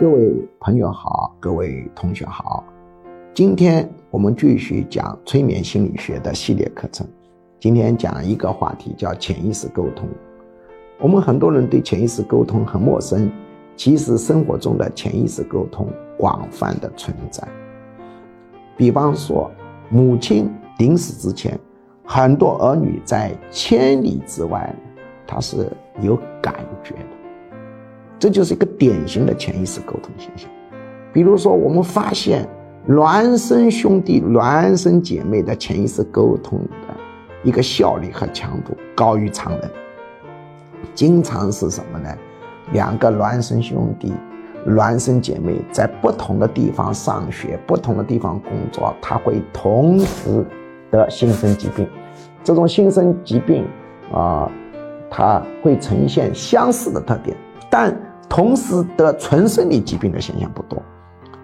各位朋友好，各位同学好，今天我们继续讲催眠心理学的系列课程。今天讲一个话题叫潜意识沟通。我们很多人对潜意识沟通很陌生，其实生活中的潜意识沟通广泛的存在。比方说，母亲临死之前，很多儿女在千里之外，他是有感觉的。这就是一个典型的潜意识沟通现象。比如说，我们发现孪生兄弟、孪生姐妹的潜意识沟通的一个效率和强度高于常人。经常是什么呢？两个孪生兄弟、孪生姐妹在不同的地方上学、不同的地方工作，他会同时得新生疾病。这种新生疾病啊，它会呈现相似的特点，但同时得纯生理疾病的现象不多，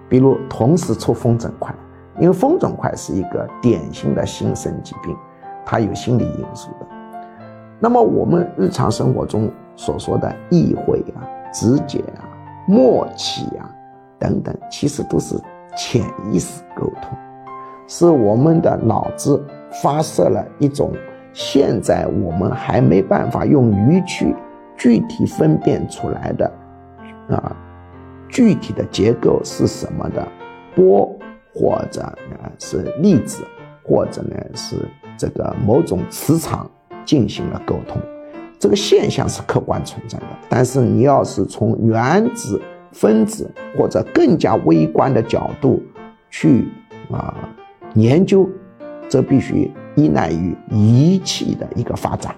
比如同时出风疹块，因为风疹块是一个典型的心身疾病，它有心理因素的。那么我们日常生活中所说的意会啊、直觉啊、默契啊等等，其实都是潜意识沟通，是我们的脑子发射了一种现在我们还没办法用语去具体分辨出来的。啊，具体的结构是什么的波，或者呢是粒子，或者呢是这个某种磁场进行了沟通，这个现象是客观存在的。但是你要是从原子、分子或者更加微观的角度去啊研究，则必须依赖于仪器的一个发展。